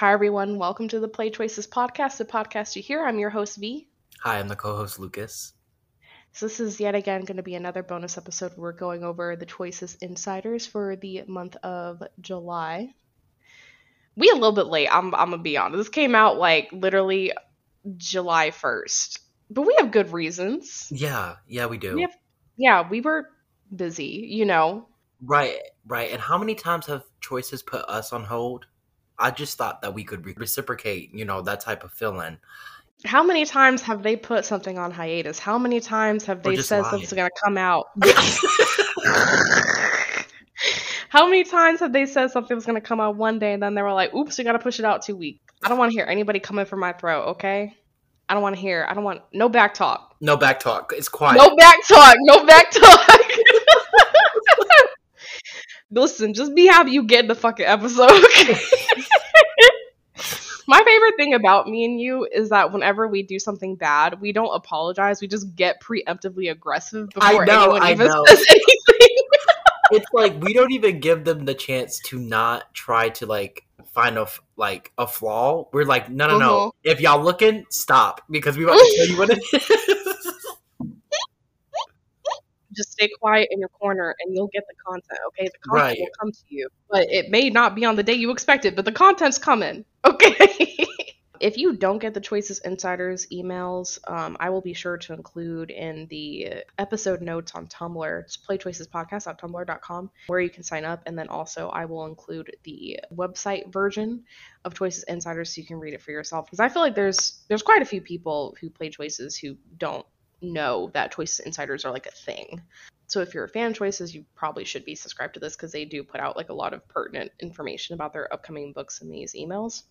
Hi, everyone. Welcome to the Play Choices podcast, the podcast you hear. I'm your host, V. Hi, I'm the co-host Lucas. So, this is yet again going to be another bonus episode. Where we're going over the Choices Insiders for the month of July. We a little bit late. I'm, I'm gonna be honest. This came out like literally July 1st, but we have good reasons. Yeah, yeah, we do. We have, yeah, we were busy, you know. Right, right. And how many times have choices put us on hold? I just thought that we could re- reciprocate, you know, that type of feeling. How many times have they put something on hiatus? How many times have they said lied. something's gonna come out? How many times have they said something's gonna come out one day and then they were like, "Oops, we gotta push it out two weeks." I don't want to hear anybody coming for my throat. Okay, I don't want to hear. I don't want no back talk. no back talk. It's quiet. No back talk. No back talk. Listen, just be happy you get in the fucking episode. Okay? My favorite thing about me and you is that whenever we do something bad, we don't apologize. We just get preemptively aggressive I before know, anyone I even know. says anything. It's like we don't even give them the chance to not try to like find a like a flaw. We're like, no, no, no. Mhm. If y'all looking, stop because we about to tell you what it is. just stay quiet in your corner and you'll get the content, okay? The content Right. will come to you. But it may not be on the day you expect it, but the content's coming, okay? if you don't get the Choices Insiders emails, um, I will be sure to include in the episode notes on Tumblr. It's playchoicespodcast.tumblr.com where you can sign up. And then also, I will include the website version of Choices Insiders so you can read it for yourself. Because I feel like there's there's quite a few people who play Choices who don't know that Choices Insiders are like a thing. So if you're a fan of Choices, you probably should be subscribed to this because they do put out like a lot of pertinent information about their upcoming books in these emails.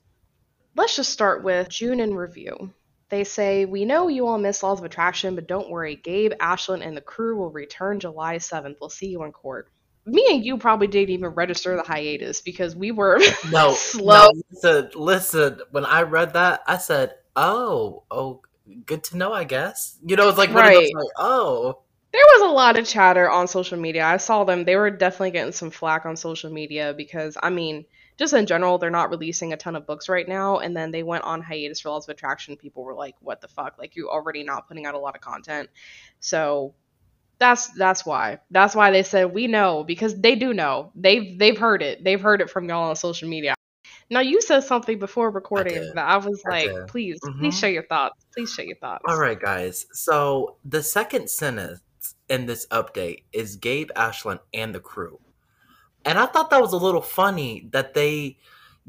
Let's just start with June in review. They say, We know you all miss Laws of Attraction, but don't worry. Gabe, Ashlyn, and the crew will return July 7th. We'll see you in court. Me and you probably didn't even register the hiatus because we were No, slow. no, listen, listen. When I read that, I said, "Oh, oh, good to know." I guess you know, it's like those, Right. like, oh, There was a lot of chatter on social media. I saw them. They were definitely getting some flack on social media because, I mean, just in general, they're not releasing a ton of books right now. And then they went on hiatus for Laws of Attraction. People were like, "What the fuck? Like, you're already not putting out a lot of content." So that's that's why. That's why they said we know because they do know. They've they've heard it. They've heard it from y'all on social media. Now you said something before recording did. that I was I like, did. please, Mhm. please share your thoughts. Please share your thoughts. All right, guys. So the second sentence in this update is Gabe, Ashlyn and the crew. And I thought that was a little funny that they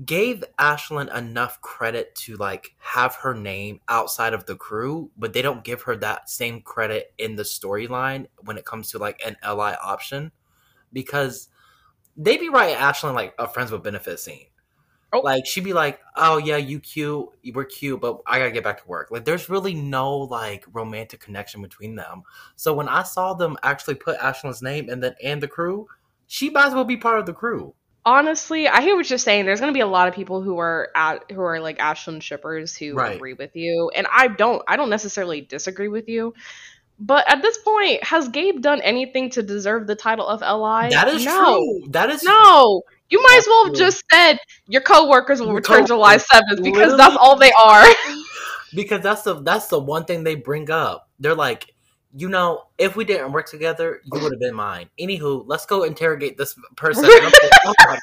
gave Ashlyn enough credit to like have her name outside of the crew, but they don't give her that same credit in the storyline when it comes to like an LI option because they'd be right Ashlyn like a friends with benefit scene. Oh. Like she'd be like, "Oh yeah, you cute, we're cute, but I gotta get back to work." Like there's really no like romantic connection between them. So when I saw them actually put Ashlyn's name and then and the crew, she might as well be part of the crew. honestly, I hear what you're saying. There's gonna be a lot of people who are at who are like Ashlyn shippers who Right. agree with you, and I don't. I don't necessarily disagree with you. But at this point, has Gabe done anything to deserve the title of LI? that is no. true. That is No. You might as well have just said your coworkers will Your return July 7th because that's all they are. because that's the that's the one thing they bring up. They're like, you know, if we didn't work together, you oh. would have been mine. Anywho, let's go interrogate this person. And I'm like, oh my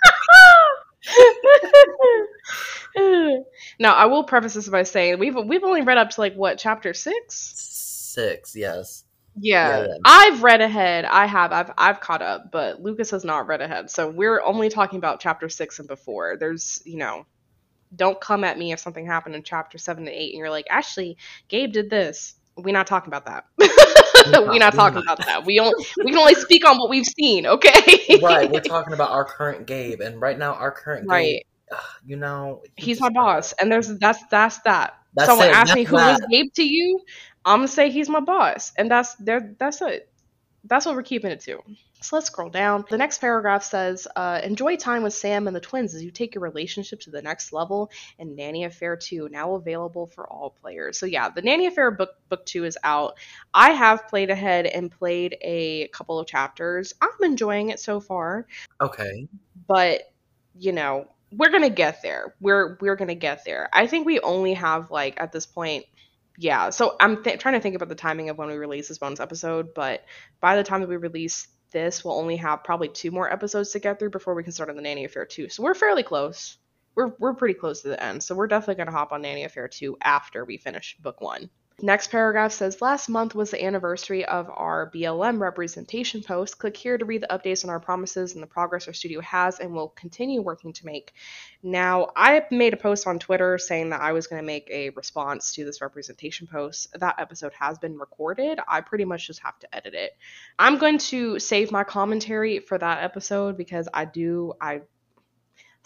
now, I will preface this by saying we've we've only read up to like what chapter six. Six, yes. Yeah, Yeah. I've read ahead. I have. I've I've caught up, but Lucas has not read ahead. So we're only talking about chapter six and before. There's, you know, don't come at me if something happened in chapter seven and eight, and you're like, Ashley, Gabe did this. We're not talking about that. we're not talking about that. We only we can only speak on what we've seen. Okay. right, we're talking about our current Gabe, and right now our current Gabe, right. ugh, you know, he He's my boss, and there's that's that's that. That's Someone it, asked me that's who was. Gabe to you. I'm gonna say he's my boss, and that's there. That's it. That's what we're keeping it to. So let's scroll down. The next paragraph says, uh, "Enjoy time with Sam and the twins as you take your relationship to the next level." And Nanny Affair 2 now available for all players. So yeah, the Nanny Affair book book two is out. I have played ahead and played a couple of chapters. I'm enjoying it so far. Okay. But you know, we're gonna get there. We're we're gonna get there. I think we only have like at this point yeah so i'm th- trying to think about the timing of when we release this bonus episode but by the time that we release this we'll only have probably two more episodes to get through before we can start on the nanny affair 2 so we're fairly close. We're, we're pretty close to the end so we're definitely going to hop on nanny affair 2 after we finish book one Next paragraph says Last month was the anniversary of our BLM representation post. Click here to read the updates on our promises and the progress our studio has and will continue working to make. Now, I made a post on Twitter saying that I was going to make a response to this representation post. That episode has been recorded. I pretty much just have to edit it. I'm going to save my commentary for that episode because I do, I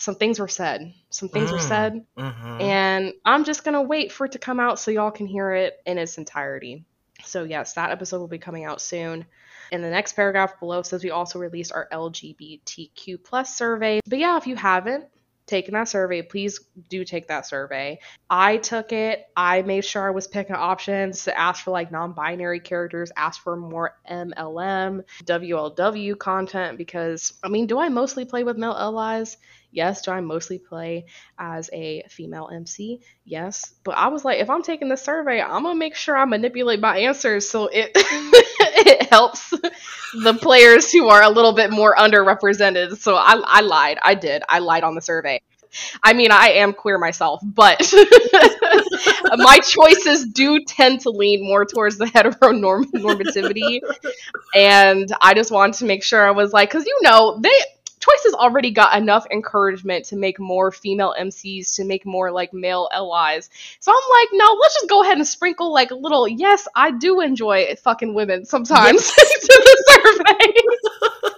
some things were said. Some things mm, were said. Mm-hmm. And I'm just going to wait for it to come out so y'all can hear it in its entirety. So, yes, that episode will be coming out soon. In the next paragraph below says we also released our LGBTQ plus survey. But yeah, if you haven't, taken that survey, please do take that survey. I took it. I made sure I was picking options to ask for like non binary characters, ask for more MLM, WLW content because, I mean, do I mostly play with male allies? Yes. Do I mostly play as a female MC? Yes. But I was like, if I'm taking the survey, I'm to make sure I manipulate my answers so it. it helps the players who are a little bit more underrepresented. So I, I lied. I did. I lied on the survey. I mean, I am queer myself, but my choices do tend to lean more towards the heteronormativity. and I just wanted to make sure I was like, because you know, they Choices already got enough encouragement to make more female MCs, to make more like male allies. So I'm like, no, let's just go ahead and sprinkle like a little, yes, I do enjoy fucking women sometimes to the survey.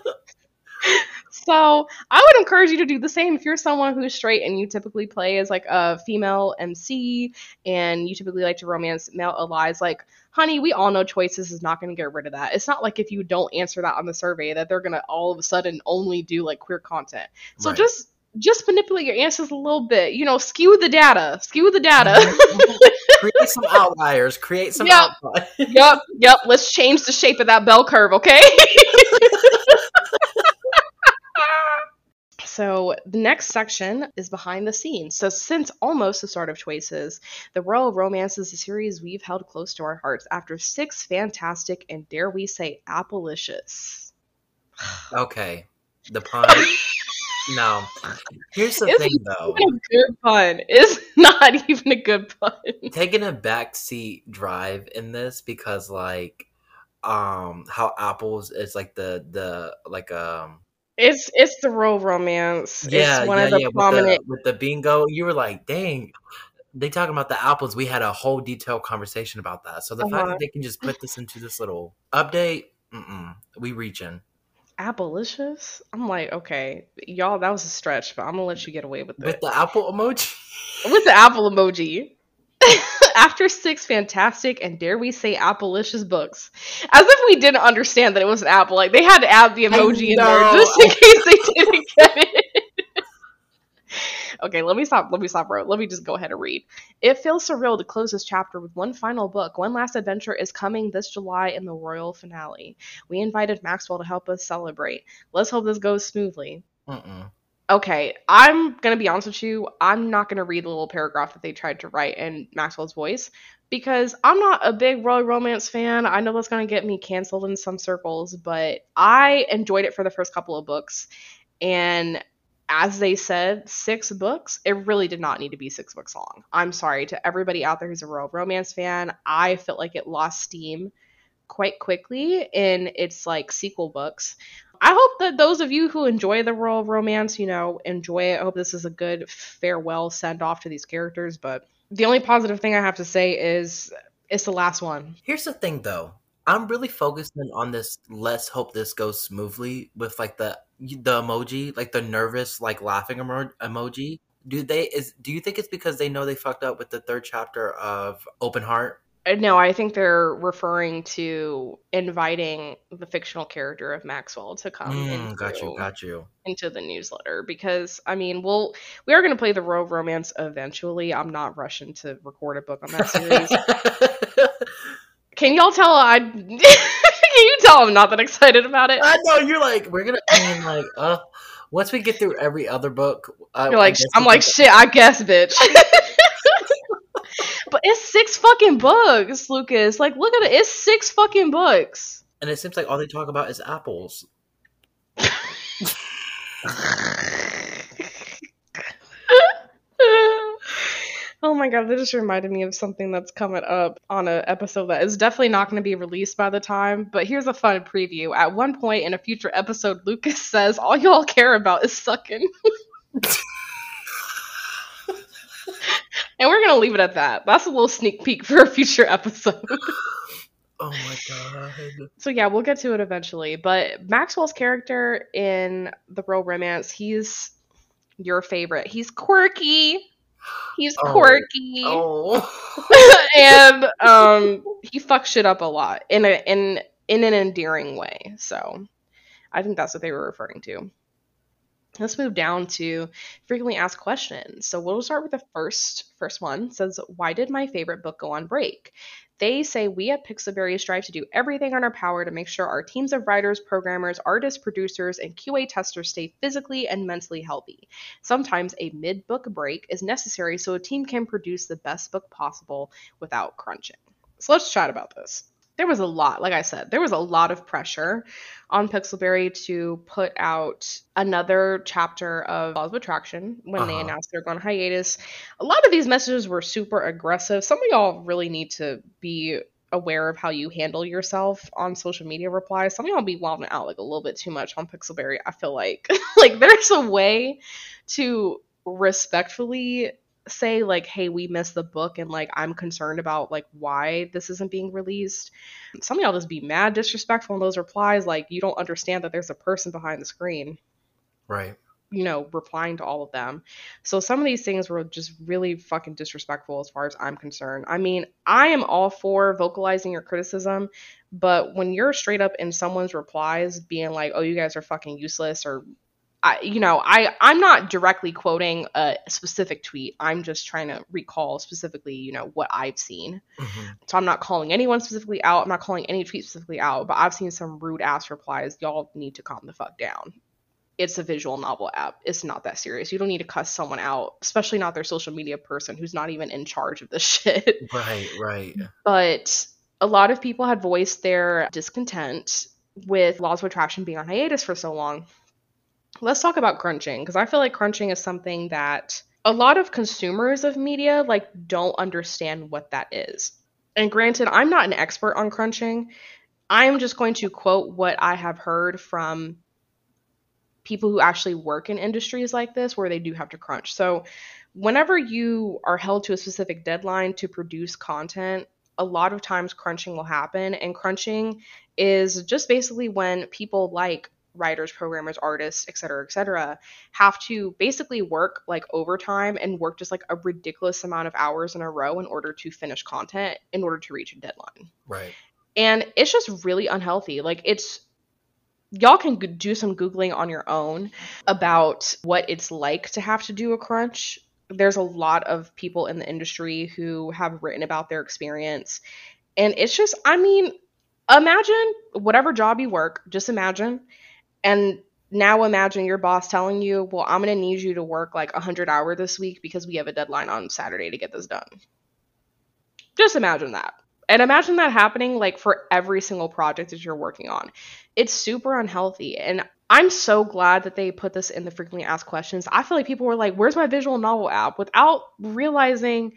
So I would encourage you to do the same if you're someone who's straight and you typically play as like a female MC and you typically like to romance male allies. Like, honey, we all know choices is not going to get rid of that. It's not like if you don't answer that on the survey that they're going to all of a sudden only do like queer content. So right. just just manipulate your answers a little bit. You know, skew the data. Skew the data. create some outliers. Create some yep. outliers. yep. Yep. Let's change the shape of that bell curve, okay? So the next section is behind the scenes. So since almost the start of Choices, the Royal Romance is a series we've held close to our hearts after six fantastic and dare we say appalicious. okay, the pun. no, here's the it's thing though. A good pun. It's not even a good pun. Taking a backseat drive in this because like um how apples is like the the like um it's it's the Royal Romance. Yeah, it's one yeah, of the yeah. prominent with the, with the bingo. You were like, dang. They talking about the apples. We had a whole detailed conversation about that. So the uh-huh. fact that they can just put this into this little update, we reaching. Appleicious? I'm like, okay, y'all, that was a stretch, but I'm gonna let you get away with it. With the apple emoji. with the apple emoji. After six fantastic and dare we say appleicious books, as if we didn't understand that it was an apple, like they had to add the emoji in there just in case they didn't get it. okay, let me stop. Let me stop. Bro. Let me just go ahead and read. It feels surreal to close this chapter with one final book. One last adventure is coming this July in the royal finale. We invited Maxwell to help us celebrate. Let's hope this goes smoothly. Uh-uh okay, I'm gonna be honest with you. I'm not gonna read the little paragraph that they tried to write in Maxwell's voice because I'm not a big royal romance fan. I know that's gonna get me canceled in some circles, but I enjoyed it for the first couple of books. And as they said, six books. It really did not need to be six books long. I'm sorry to everybody out there who's a royal romance fan. I felt like it lost steam quite quickly in its like sequel books. I hope that those of you who enjoy the royal romance, you know, enjoy it. I hope this is a good farewell send off to these characters. But the only positive thing I have to say is it's the last one. Here's the thing, though. I'm really focusing on this. Let's hope this goes smoothly with like the the emoji, like the nervous, like laughing emo- emoji. Do they is? Do you think it's because they know they fucked up with the third chapter of Open Heart? Uh, No, I think they're referring to inviting the fictional character of Maxwell to come Mm, into, got you, got you. into the newsletter because I mean, we'll we are going to play the Royal Romance eventually. I'm not rushing to record a book on that series. Can y'all tell I? Can you tell I'm not that excited about it? I know you're like we're gonna. I mean, like, uh, once we get through every other book, uh, You're I like, I'm like, shit, I guess, bitch. but it's six fucking books, Lucas. Like, look at it. It's six fucking books. and it seems like all they talk about is apples. oh my god, that just reminded me of something that's coming up on an episode that is definitely not going to be released by the time. But here's a fun preview. At one point in a future episode, Lucas says, All y'all care about is sucking. And we're gonna leave it at that. That's a little sneak peek for a future episode. Oh my god. so yeah, we'll get to it eventually. But Maxwell's character in the Royal Romance, he's your favorite. He's quirky. He's Oh. quirky. Oh. and um he fucks shit up a lot in a in in an endearing way. So I think that's what they were referring to. Let's move down to frequently asked questions. So we'll start with the first first one. It says, "Why did my favorite book go on break?" They say we at Pixelberry strive to do everything in our power to make sure our teams of writers, programmers, artists, producers, and QA testers stay physically and mentally healthy. Sometimes a mid book break is necessary so a team can produce the best book possible without crunching. So let's chat about this. There was a lot, like I said, there was a lot of pressure on Pixelberry to put out another chapter of Laws of Attraction when they Uh-huh. announced they're going hiatus. A lot of these messages were super aggressive. Some of y'all really need to be aware of how you handle yourself on social media replies. Some of y'all be wilding out like a little bit too much on Pixelberry. I feel like like there's a way to respectfully say like hey we missed the book and like i'm concerned about like why this isn't being released. Some of y'all just be mad disrespectful in those replies like you don't understand that there's a person behind the screen Right. you know replying to all of them. So some of these things were just really fucking disrespectful as far as i'm concerned. I mean i am all for vocalizing your criticism but when you're straight up in someone's replies being like oh you guys are fucking useless or I, you know, I I'm not directly quoting a specific tweet. I'm just trying to recall specifically, you know, what I've seen. hmm So I'm not calling anyone specifically out. I'm not calling any tweet specifically out. But I've seen some rude ass replies. Y'all need to calm the fuck down. It's a visual novel app. It's not that serious. You don't need to cuss someone out, especially not their social media person who's not even in charge of this shit. Right. Right. But a lot of people had voiced their discontent with Laws of Attraction being on hiatus for so long. Let's talk about crunching because I feel like crunching is something that a lot of consumers of media like don't understand what that is. And granted, I'm not an expert on crunching. I'm just going to quote what I have heard from people who actually work in industries like this where they do have to crunch. So, whenever you are held to a specific deadline to produce content, a lot of times crunching will happen. And crunching is just basically when people like writers, programmers, artists, et cetera, et cetera, have to basically work like overtime and work just like a ridiculous amount of hours in a row in order to finish content in order to reach a deadline. Right. And it's just really unhealthy. Like, it's y'all can do some googling on your own about what it's like to have to do a crunch there's a lot of people in the industry who have written about their experience and it's just i mean imagine whatever job you work just imagine and now imagine your boss telling you well i'm going to need you to work like 100 hour this week because we have a deadline on saturday to get this done. Just imagine that. And imagine that happening like for every single project that you're working on. It's super unhealthy. And i'm so glad that they put this in the frequently asked questions. I feel like people were like where's my visual novel app? without realizing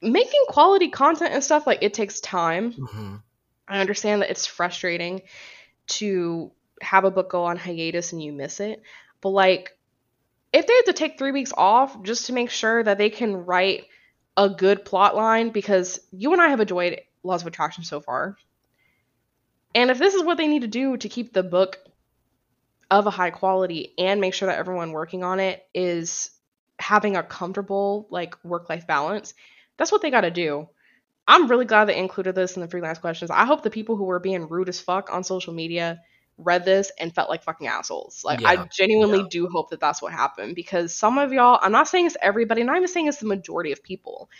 making quality content and stuff like it takes time. Hmm i understand that it's frustrating to have a book go on hiatus and you miss it but like if they have to take three weeks off just to make sure that they can write a good plot line because you and i have enjoyed laws of attraction so far and if this is what they need to do to keep the book of a high quality and make sure that everyone working on it is having a comfortable like work life balance, that's what they got to do. I'm really glad they included this in the freelance questions. I hope the people who were being rude as fuck on social media read this and felt like fucking assholes. Like, I genuinely yeah. do hope that that's what happened because some of y'all, I'm not saying it's everybody, not even saying it's the majority of people,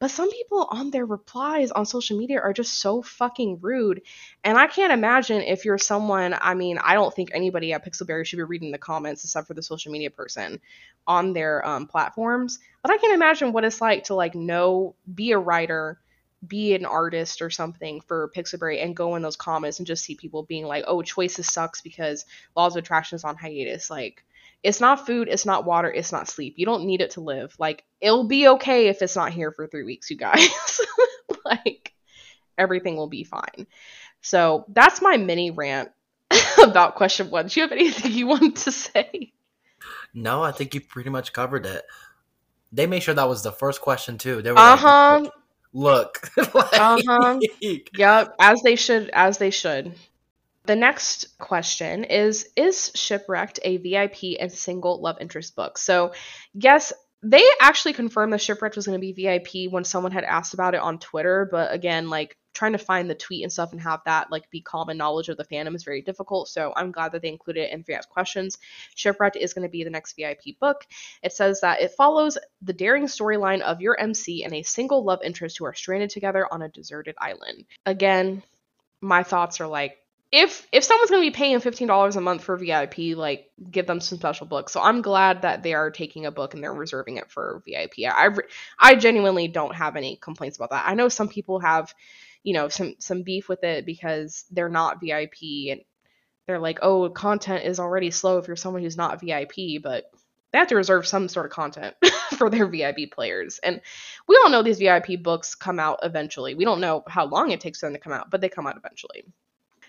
but some people on their replies on social media are just so fucking rude. And I can't imagine if you're someone, I mean, I don't think anybody at Pixelberry should be reading the comments except for the social media person on their um, platforms. But I can imagine what it's like to like know, be a writer, be an artist or something for Pixelberry and go in those comments and just see people being like, oh, Choices sucks because Laws of Attraction is on hiatus. Like, it's not food, it's not water, it's not sleep. You don't need it to live. Like, it'll be okay if it's not here for three weeks, you guys. like, everything will be fine. So, that's my mini rant about question one. Do you have anything you want to say? No, I think you pretty much covered it. They made sure that was the first question too. They were Uh like, huh. Look. like, Uh-huh. Yep, as they should, as they should. The next question is Is Shipwrecked a VIP and single love interest book? So, yes, they actually confirmed that Shipwrecked was going to be VIP when someone had asked about it on Twitter, but again, like trying to find the tweet and stuff and have that like be common knowledge of the fandom is very difficult. So I'm glad that they included it in Three Ask Questions. Shipwrecked is going to be the next VIP book. It says that it follows the daring storyline of your MC and a single love interest who are stranded together on a deserted island. Again, my thoughts are like if if someone's going to be paying $15 a month for VIP, like give them some special books. So I'm glad that they are taking a book and they're reserving it for VIP. I I genuinely don't have any complaints about that. I know some people have, you know, some some beef with it because they're not VIP and they're like, "Oh, content is already slow if you're someone who's not VIP," but they have to reserve some sort of content for their VIP players. And we all know these VIP books come out eventually. We don't know how long it takes them to come out, but they come out eventually.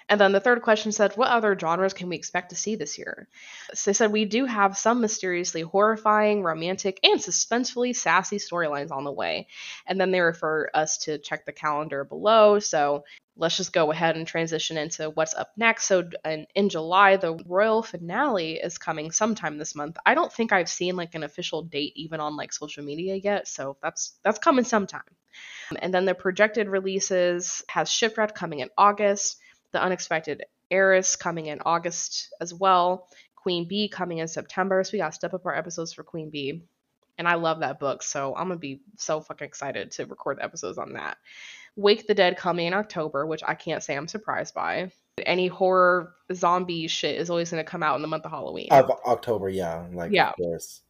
And then the third question said, What other genres can we expect to see this year? So they said, We do have some mysteriously horrifying, romantic, and suspensefully sassy storylines on the way. And then they refer us to check the calendar below. So let's just go ahead and transition into what's up next. So in, in July, the royal finale is coming sometime this month. I don't think I've seen like an official date even on like social media yet. So that's that's coming sometime. And then the projected releases has Shipwrecked coming in August. The Unexpected Heiress coming in August as well. Queen Bee coming in September. So we got to step up our episodes for Queen Bee. And I love that book, so I'm gonna be so fucking excited to record the episodes on that. Wake the Dead coming in October, which I can't say I'm surprised by. Any horror zombie shit is always gonna come out in the month of Halloween. Of October, yeah, like Yeah. of course.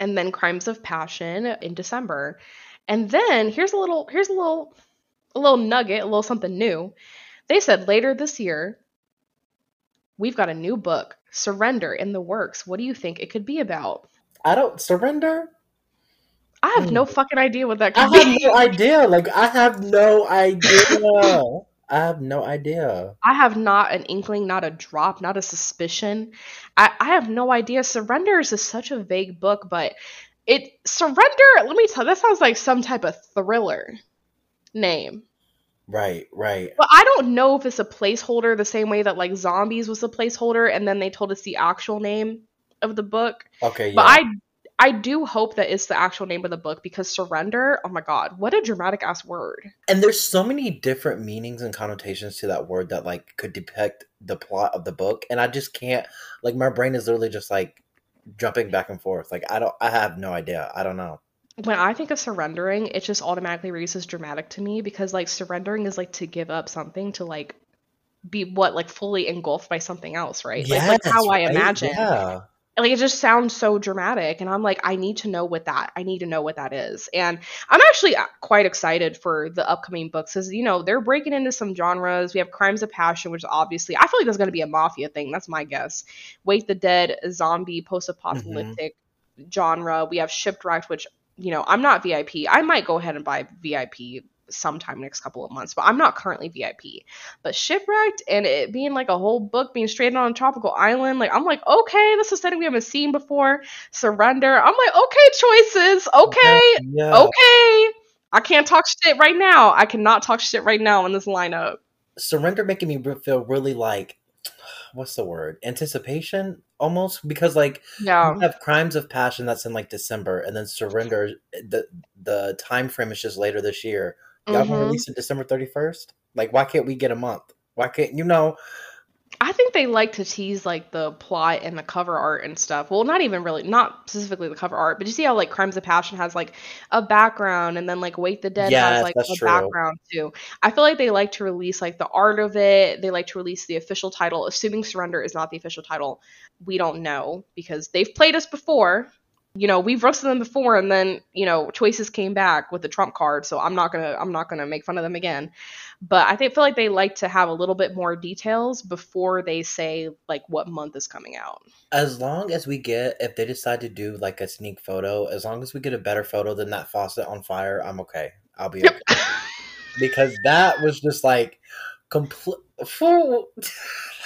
and then Crimes of Passion in December. And then here's a little here's a little a little nugget, a little something new. They said later this year we've got a new book, Surrender in the works. What do you think it could be about? I don't surrender. I have no hmm. fucking idea what that could be. I have no idea. Like I have no idea. I have no idea. I have not an inkling, not a drop, not a suspicion. I, I have no idea. Surrender is such a vague book, but it surrender, let me tell that sounds like some type of thriller name. Right, right. But I don't know if it's a placeholder the same way that like zombies was a placeholder and then they told us the actual name of the book. Okay, yeah. But I I do hope that it's the actual name of the book because surrender, oh my god, what a dramatic ass word. and there's so many different meanings and connotations to that word that like could depict the plot of the book and i just can't like my brain is literally just like jumping back and forth like i don't i have no idea i don't know When I think of surrendering, it just automatically reads as dramatic to me because like surrendering is like to give up something to like be what like fully engulfed by something else, right? like, like Yes, how I imagine. yeah. Like it just sounds so dramatic and i'm like i need to know what that i need to know what that is. And i'm actually uh, quite excited for the upcoming books because you know they're breaking into some genres. We have crimes of passion which obviously i feel like there's going to be a mafia thing. That's my guess. Wake the dead zombie post-apocalyptic genre. We have shipwrecked which you know i'm not vip i might go ahead and buy vip sometime next couple of months but i'm not currently vip but shipwrecked and it being like a whole book being stranded on a tropical island like i'm like okay this is something we haven't seen before. Surrender. I'm like okay choices. Okay yeah. Okay. I can't talk shit right now. I cannot talk shit right now in this lineup. Surrender making me feel really like what's the word anticipation almost because like yeah you have crimes of passion that's in like december and then surrender the the time frame is just later this year Y'all Mhm. release it December thirty first? Like, why can't we get a month? Why can't you know? I think they like to tease like the plot and the cover art and stuff. Well, not even really, not specifically the cover art, but you see how like Crimes of Passion has like a background, and then like Wake the Dead Yes, has like a true. background too. I feel like they like to release like the art of it. They like to release the official title, assuming Surrender is not the official title. We don't know because they've played us before. You know, we've roasted them before, and then you know, choices came back with the trump card. So I'm not gonna, I'm not gonna make fun of them again but I think feel like they like to have a little bit more details before they say like what month is coming out. As long as we get, if they decide to do like a sneak photo, as long as we get a better photo than that faucet on fire, I'm okay. I'll be okay. because that was just like complete.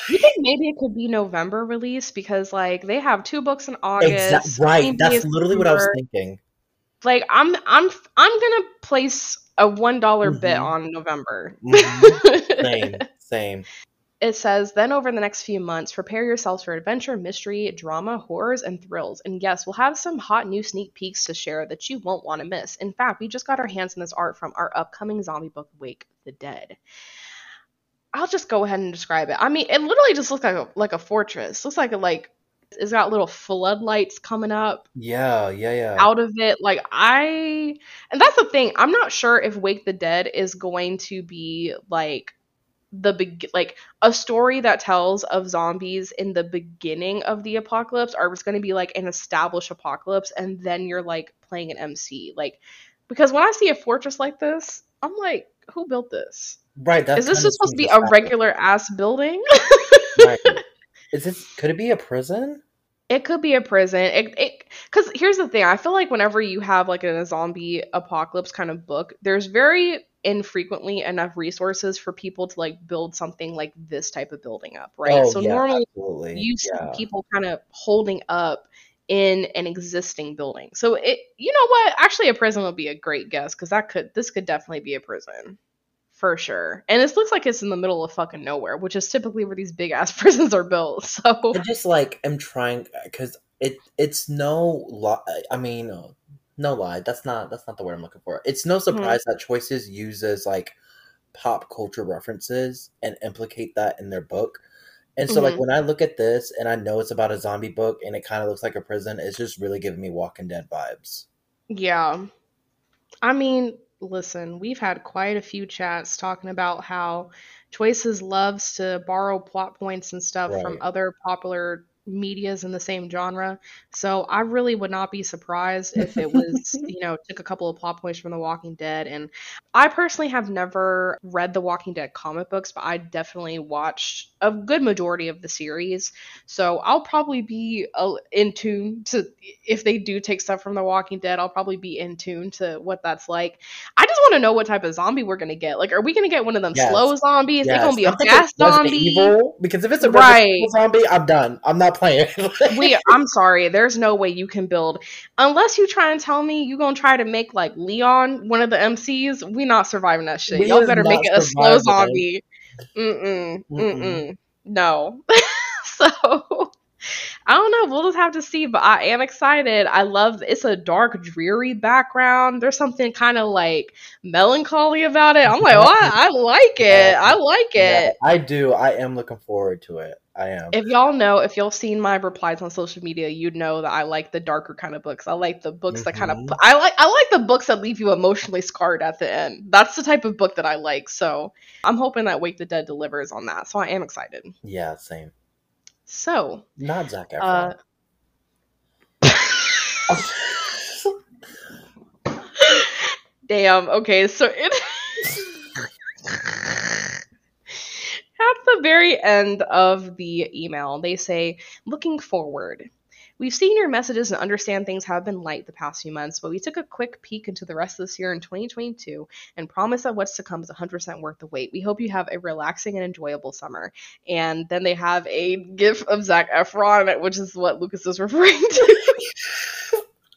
You think maybe it could be November release because like they have two books in August. Exact, right. That's literally what I was thinking. Like I'm I'm I'm gonna place a one bet Mhm. on November. Mhm. Same, same. It says, then over the next few months, prepare yourselves for adventure, mystery, drama, horrors, and thrills. And yes, we'll have some hot new sneak peeks to share that you won't want to miss. In fact, we just got our hands on this art from our upcoming zombie book, Wake the Dead. I'll just go ahead and describe it. I mean, it literally just looks like a like a fortress. Looks like a like it's got little floodlights coming up Yeah, yeah, yeah. out of it. Like I and that's the thing. I'm not sure if Wake the Dead is going to be like the big like a story that tells of zombies in the beginning of the apocalypse or it's going to be like an established apocalypse and then you're like playing an MC. Like because when I see a fortress like this, I'm like, who built this? Right. That's is this supposed to be a regular ass building? Right. Is this? Could it be a prison? It could be a prison. It, it, cause here's the thing. I feel like whenever you have like a zombie apocalypse kind of book, there's very infrequently enough resources for people to like build something like this type of building up, right? Oh, so yeah, normally absolutely. you see yeah. people kind of holding up in an existing building. So it, you know what? Actually, a prison would be a great guess because that could, this could definitely be a prison. For sure. And this looks like it's in the middle of fucking nowhere, which is typically where these big ass prisons are built. So I just like am trying because it it's no lie. I mean, uh, no lie. That's not that's not the word I'm looking for. It's no surprise that Choices uses like pop culture references and implicate that in their book. And so, like Mhm. when I look at this and I know it's about a zombie book and it kind of looks like a prison, it's just really giving me Walking Dead vibes. Yeah. I mean, listen, we've had quite a few chats talking about how Choices loves to borrow plot points and stuff from other popular medias in the same genre. So I really would not be surprised if it was, you know, took a couple of plot points from The Walking Dead. And I personally have never read The Walking Dead comic books, but I definitely watched a good majority of the series. So I'll probably be in tune to if they do take stuff from The Walking Dead. I'll probably be in tune to what that's like. I just want to know what type of zombie we're gonna get. Like, are we gonna get one of them Yes. slow zombies? Is it gonna be a fast zombie? Evil, because if it's a Right. Zombie, I'm done. I'm not playing. we I'm sorry, there's no way you can build unless you try and tell me you gonna try to make like Leon one of the MCs. We not surviving that shit. We Y'all better make it a slow zombie. Mm-mm. Mm-mm. Mm-mm. No. so I don't know. We'll just have to see, but I am excited. I love it's a dark, dreary background. There's something kind of like melancholy about it. I'm like, what? I like it. I like Yeah, it. I do. I am looking forward to it. I am. If y'all know, if y'all seen my replies on social media, you'd know that I like the darker kind of books. I like the books that kind of. I like I like the books that leave you emotionally scarred at the end. That's the type of book that I like. So I'm hoping that Wake the Dead delivers on that. So I am excited. yeah, same. So Not Zac Efron. uh damn, okay, so it At the very end of the email, they say, looking forward. We've seen your messages and understand things have been light the past few months, but we took a quick peek into the rest of this year in 2022 and promise that what's to come is 100% worth the wait. We hope you have a relaxing and enjoyable summer. And then they have a gif of Zac Efron, which is what Lucas is referring to.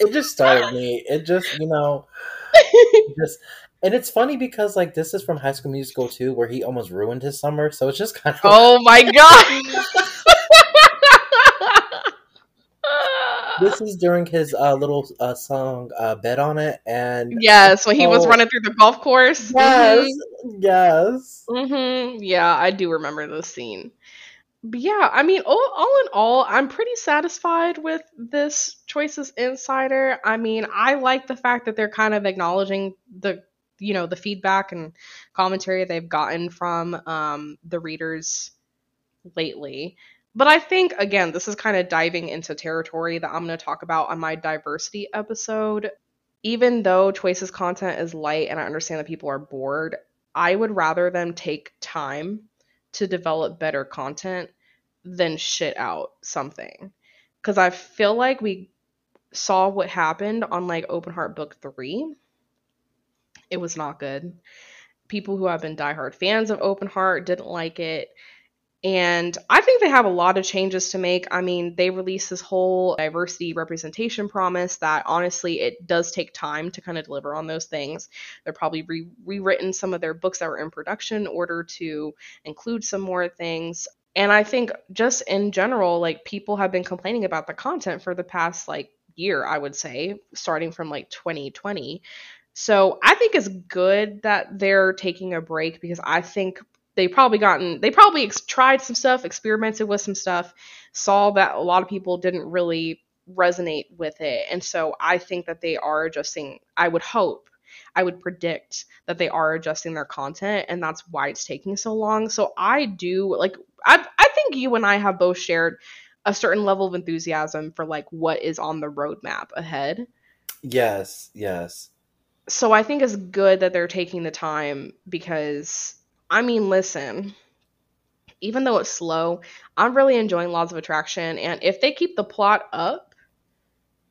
it just started me. It just, you know, just and it's funny because like this is from High School Musical 2 where he almost ruined his summer, so it's just kind of oh my god! this is during his uh, little uh, song uh, "Bet on It," and yes, when he was Oh. running through the golf course. yes, yes, hmm Yeah, I do remember this scene. But yeah, I mean, all, all in all, I'm pretty satisfied with this Choices Insider. I mean, I like the fact that they're kind of acknowledging the, you know, the feedback and commentary they've gotten from um, the readers lately. But I think, again, this is kind of diving into territory that I'm going to talk about on my diversity episode. Even though Choices content is light and I understand that people are bored, I would rather them take time to develop better content than shit out something. Because I feel like we saw what happened on like Open Heart Book 3. It was not good. People who have been diehard fans of Open Heart didn't like it. And I think they have a lot of changes to make. I mean, they released this whole diversity representation promise that honestly, it does take time to kind of deliver on those things. They're probably re- rewritten some of their books that were in production in order to include some more things. And I think just in general, like people have been complaining about the content for the past like year, I would say, starting from like 2020. So I think it's good that they're taking a break because I think they probably gotten they probably ex- tried some stuff, experimented with some stuff, saw that a lot of people didn't really resonate with it, and so I think that they are adjusting. I would hope, I would predict that they are adjusting their content, and that's why it's taking so long. So I do like I I think you and I have both shared a certain level of enthusiasm for like what is on the roadmap ahead. yes, yes. So I think it's good that they're taking the time because I mean, listen, even though it's slow, I'm really enjoying Laws of Attraction and if they keep the plot up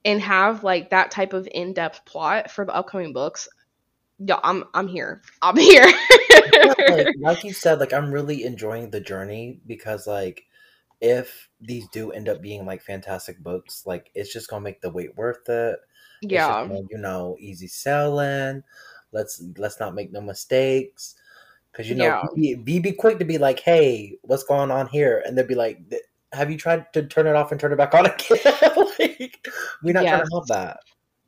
and have like that type of in-depth plot for the upcoming books, yeah, I'm I'm here. I'm here. like, like you said, like I'm really enjoying the journey because like if these do end up being like fantastic books, like it's just gonna make the wait worth it. It's just yeah. you know, easy selling. Let's let's not make no mistakes. Cause you know, Yeah. be, be be quick to be like, hey, what's going on here? And they'd be like, have you tried to turn it off and turn it back on again? like, we're not trying to help that.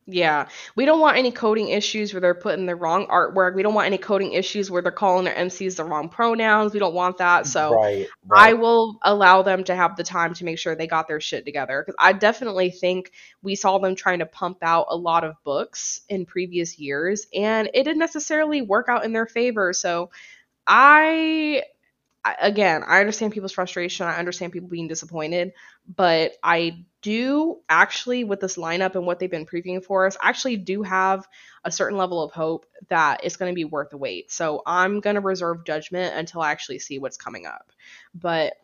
Yeah, we don't want any coding issues where they're putting the wrong artwork. We don't want any coding issues where they're calling their MCs the wrong pronouns. We don't want that. So right, I will allow them to have the time to make sure they got their shit together. Because I definitely think we saw them trying to pump out a lot of books in previous years, and it didn't necessarily work out in their favor. So I- again, I understand people's frustration. I understand people being disappointed, but I do actually, with this lineup and what they've been previewing for us, actually do have a certain level of hope that it's going to be worth the wait. So I'm going to reserve judgment until I actually see what's coming up. But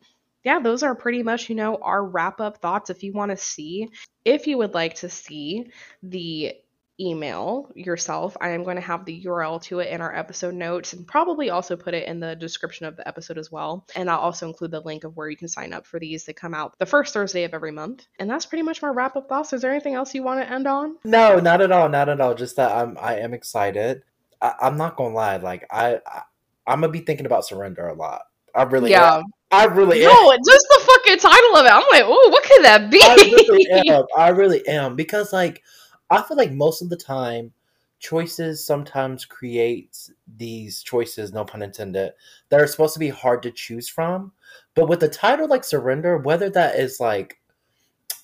yeah, those are pretty much, you know, our wrap up thoughts. If you want to see, if you would like to see the email yourself, I am going to have the URL to it in our episode notes and probably also put it in the description of the episode as well. And I'll also include the link of where you can sign up for these that come out the first Thursday of every month. And that's pretty much my wrap up thoughts. Is there anything else you want to end on? No, not at all, not at all. Just that I'm I am excited. I, I'm not gonna lie, like I, I I'm gonna be thinking about surrender a lot. I really am. I really am. No, just the fucking title of it. I'm like, oh, what could that be? I really am. I really am because like I feel like most of the time choices sometimes create these choices, no pun intended, that are supposed to be hard to choose from. But with a title like Surrender, whether that is like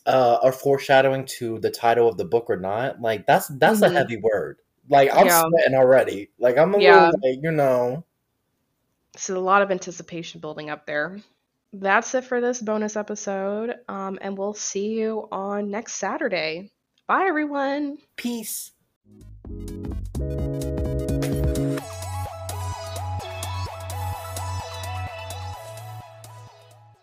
uh, a foreshadowing to the title of the book or not, like that's that's Mhm. a heavy word. Like I'm Yeah. sweating already. Like I'm a Yeah. little like, you know. So a lot of anticipation building up there. That's it for this bonus episode. Um, and we'll see you on next Saturday. Bye, everyone. Peace.